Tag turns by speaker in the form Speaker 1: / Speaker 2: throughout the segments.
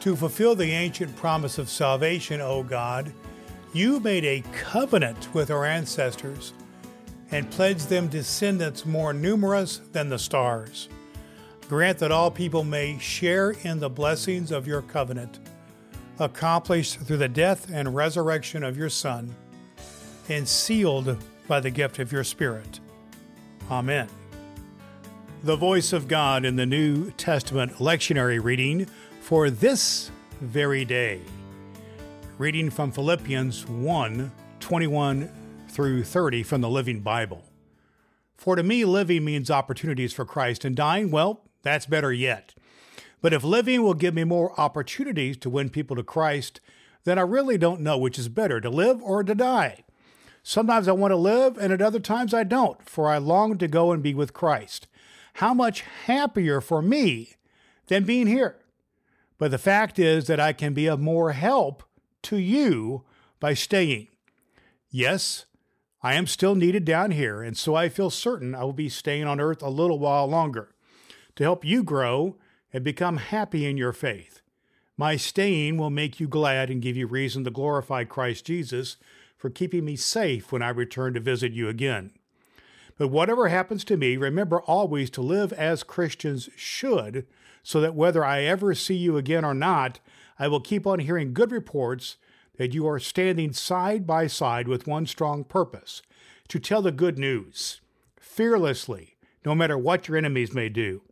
Speaker 1: To fulfill the ancient promise of salvation, O God, you made a covenant with our ancestors and pledged them descendants more numerous than the stars. Grant that all people may share in the blessings of your covenant, accomplished through the death and resurrection of your Son, and sealed by the gift of your Spirit. Amen. The voice of God in the New Testament lectionary reading for this very day. Reading from Philippians 1 21 through 30 from the Living Bible. For to me, living means opportunities for Christ, and dying, well, that's better yet. But if living will give me more opportunities to win people to Christ, then I really don't know which is better, to live or to die. Sometimes I want to live, and at other times I don't, for I long to go and be with Christ. How much happier for me than being here? But the fact is that I can be of more help to you by staying. Yes, I am still needed down here, and so I feel certain I will be staying on earth a little while longer to help you grow and become happy in your faith. My staying will make you glad and give you reason to glorify Christ Jesus for keeping me safe when I return to visit you again. But whatever happens to me, remember always to live as Christians should, so that whether I ever see you again or not, I will keep on hearing good reports that you are standing side by side with one strong purpose to tell the good news, fearlessly, no matter what your enemies may do.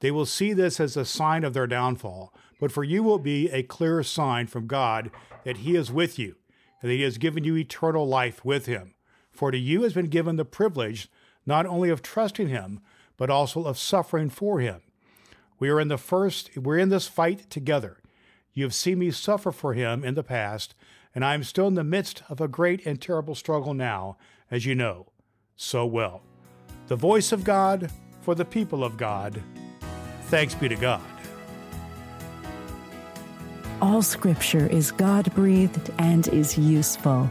Speaker 1: They will see this as a sign of their downfall, but for you will be a clear sign from God that He is with you and that He has given you eternal life with Him. For to you has been given the privilege not only of trusting Him, but also of suffering for Him. We are in the first, we're in this fight together. You have seen me suffer for Him in the past, and I am still in the midst of a great and terrible struggle now, as you know so well. The voice of God for the people of God. Thanks be to God.
Speaker 2: All scripture is God breathed and is useful.